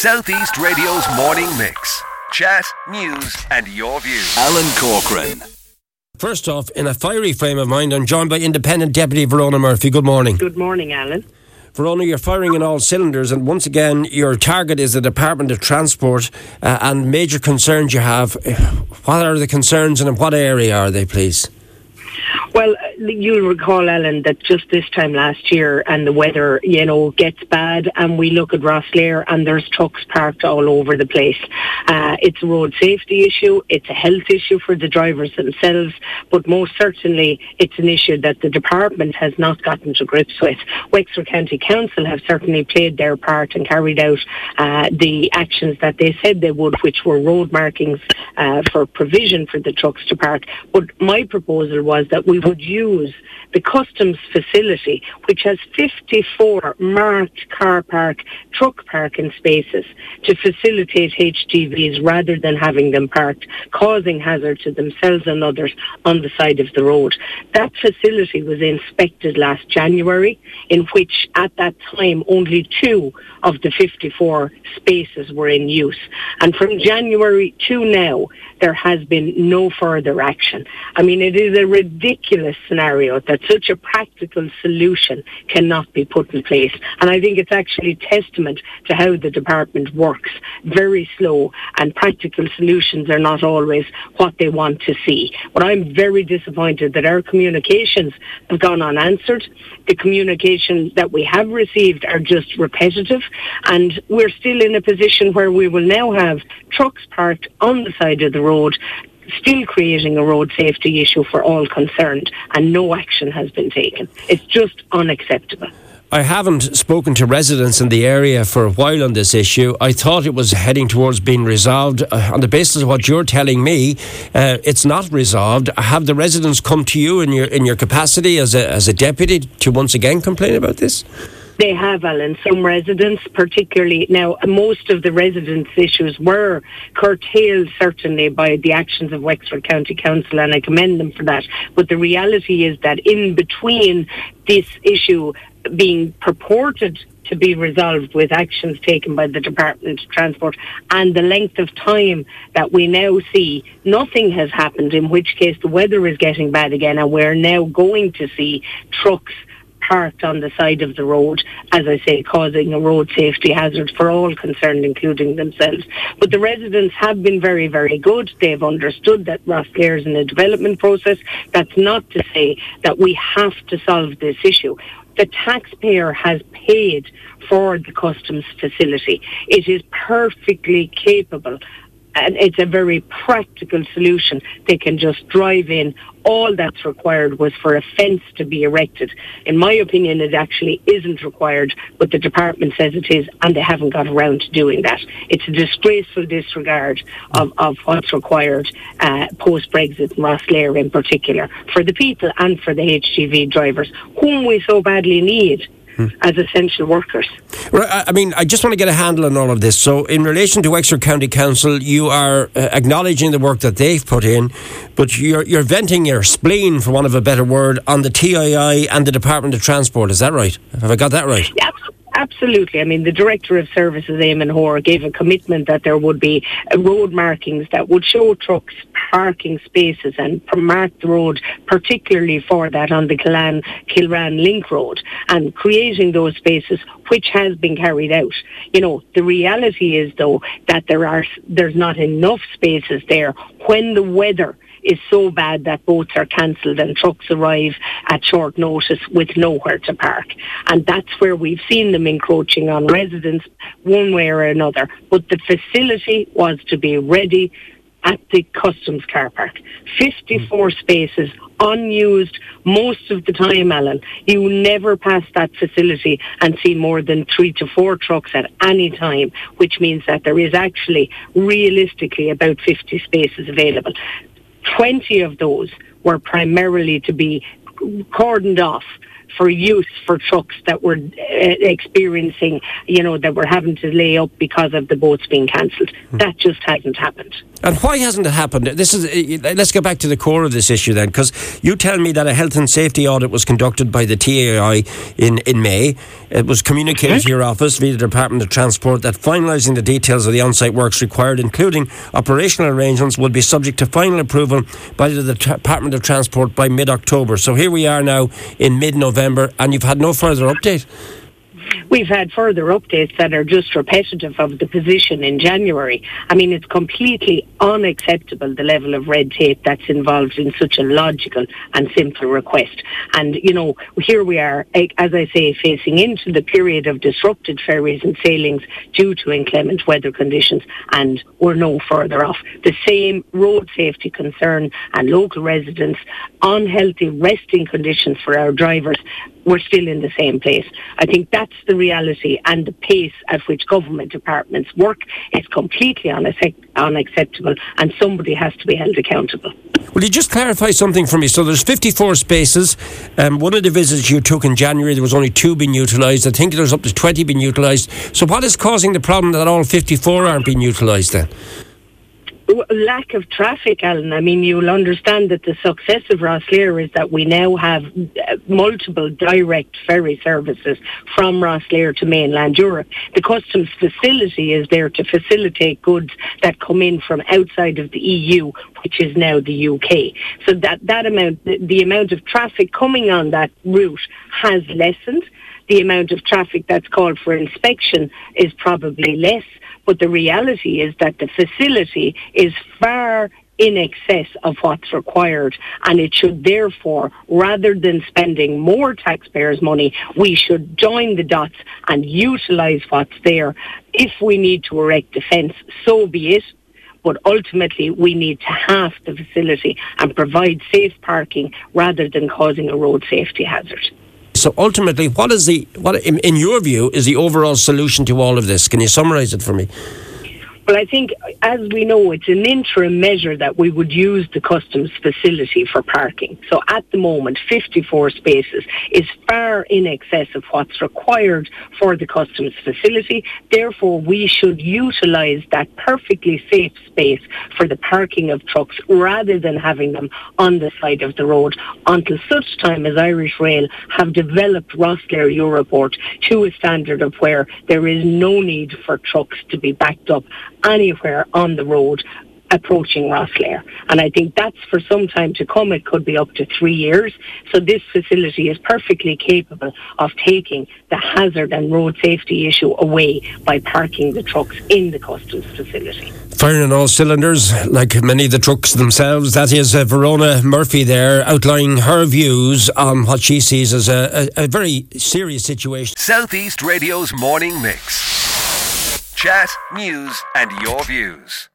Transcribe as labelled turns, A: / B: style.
A: Southeast Radio's morning mix. Chat, news, and your views.
B: Alan Corcoran.
C: First off, in a fiery frame of mind, I'm joined by Independent Deputy Verona Murphy. Good morning.
D: Good morning, Alan.
C: Verona, you're firing in all cylinders, and once again, your target is the Department of Transport uh, and major concerns you have. What are the concerns and in what area are they, please?
D: Well, you'll recall, Ellen, that just this time last year and the weather, you know, gets bad and we look at Rosslare and there's trucks parked all over the place. Uh, it's a road safety issue. It's a health issue for the drivers themselves, but most certainly it's an issue that the department has not gotten to grips with. Wexford County Council have certainly played their part and carried out uh, the actions that they said they would, which were road markings uh, for provision for the trucks to park. But my proposal was that we would use the customs facility, which has 54 marked car park, truck parking spaces to facilitate HGVs rather than having them parked, causing hazard to themselves and others on the side of the road. That facility was inspected last January, in which at that time only two of the 54 spaces were in use. And from January to now, there has been no further action. I mean, it is a ridiculous scenario that such a practical solution cannot be put in place. And I think it's actually testament to how the department works. Very slow and practical solutions are not always what they want to see. But I'm very disappointed that our communications have gone unanswered. The communications that we have received are just repetitive and we're still in a position where we will now have trucks parked on the side of the road still creating a road safety issue for all concerned, and no action has been taken. It's just unacceptable.
C: I haven't spoken to residents in the area for a while on this issue. I thought it was heading towards being resolved. Uh, on the basis of what you're telling me, uh, it's not resolved. Have the residents come to you in your in your capacity as a as a deputy to once again complain about this?
D: They have, Alan. Some residents, particularly now, most of the residents' issues were curtailed certainly by the actions of Wexford County Council, and I commend them for that. But the reality is that in between this issue being purported to be resolved with actions taken by the Department of Transport and the length of time that we now see nothing has happened, in which case the weather is getting bad again and we're now going to see trucks parked on the side of the road, as I say, causing a road safety hazard for all concerned, including themselves. But the residents have been very, very good. They've understood that Rosslare is in a development process. That's not to say that we have to solve this issue the taxpayer has paid for the customs facility. It is perfectly capable and it's a very practical solution. They can just drive in. All that's required was for a fence to be erected. In my opinion, it actually isn't required, but the department says it is, and they haven't got around to doing that. It's a disgraceful disregard of, of what's required uh, post Brexit and Rosslare in particular for the people and for the HGV drivers, whom we so badly need as essential workers.
C: Right, I mean, I just want to get a handle on all of this. So, in relation to Wexford County Council, you are uh, acknowledging the work that they've put in, but you're, you're venting your spleen, for want of a better word, on the TII and the Department of Transport. Is that right? Have I got that right?
D: Yeah, Absolutely. I mean, the Director of Services, Eamon Hoare, gave a commitment that there would be uh, road markings that would show trucks parking spaces and mark the road, particularly for that on the Killan, Kilrane Link Road, and creating those spaces, which has been carried out. You know, the reality is, though, that there are there's not enough spaces there when the weather is so bad that boats are cancelled and trucks arrive at short notice with nowhere to park. And that's where we've seen them encroaching on residents one way or another. But the facility was to be ready at the customs car park. 54 hmm. spaces unused most of the time, Alan. You never pass that facility and see more than three to four trucks at any time, which means that there is actually realistically about 50 spaces available. 20 of those were primarily to be cordoned off for use for trucks that were uh, experiencing, you know, that were having to lay up because of the boats being cancelled. Mm. That just hasn't happened.
C: And why hasn't it happened? This is. Uh, let's get back to the core of this issue then, because you tell me that a health and safety audit was conducted by the TII in, in May. It was communicated to your office via the Department of Transport that finalising the details of the on-site works required, including operational arrangements, would be subject to final approval by the Department of Transport by mid-October. So here we are now in mid-November, and you've had no further update.
D: We've had further updates that are just repetitive of the position in January. I mean, it's completely unacceptable the level of red tape that's involved in such a logical and simple request. And, you know, here we are, as I say, facing into the period of disrupted ferries and sailings due to inclement weather conditions, and we're no further off. The same road safety concern and local residents, unhealthy resting conditions for our drivers we're still in the same place. I think that's the reality and the pace at which government departments work is completely unacceptable and somebody has to be held accountable.
C: Will you just clarify something for me? So there's 54 spaces. Um, one of the visits you took in January, there was only two being utilised. I think there's up to 20 being utilised. So what is causing the problem that all 54 aren't being utilised then?
D: Lack of traffic, Alan. I mean, you'll understand that the success of Rosslare is that we now have uh, multiple direct ferry services from Rosslare to mainland Europe. The customs facility is there to facilitate goods that come in from outside of the EU, which is now the UK. So that, that amount, the, the amount of traffic coming on that route has lessened. The amount of traffic that's called for inspection is probably less. But the reality is that the facility is far in excess of what's required. And it should therefore, rather than spending more taxpayers' money, we should join the dots and utilise what's there. If we need to erect a fence, so be it. But ultimately, we need to half the facility and provide safe parking rather than causing a road safety hazard.
C: So ultimately, what is the what in, your view is the overall solution to all of this? Can you summarise it for me?
D: Well, I think, as we know, it's an interim measure that we would use the customs facility for parking. So at the moment, 54 spaces is far in excess of what's required for the customs facility. Therefore, we should utilise that perfectly safe space for the parking of trucks rather than having them on the side of the road until such time as Irish Rail have developed Rosslare Europort to a standard of where there is no need for trucks to be backed up anywhere on the road approaching Rosslare. And I think that's for some time to come. It could be up to three years. So this facility is perfectly capable of taking the hazard and road safety issue away by parking the trucks in the customs facility.
C: Firing on all cylinders, like many of the trucks themselves. That is uh, Verona Murphy there, outlining her views on what she sees as a, a, a very serious situation.
A: Southeast Radio's morning mix chat, news, and your views.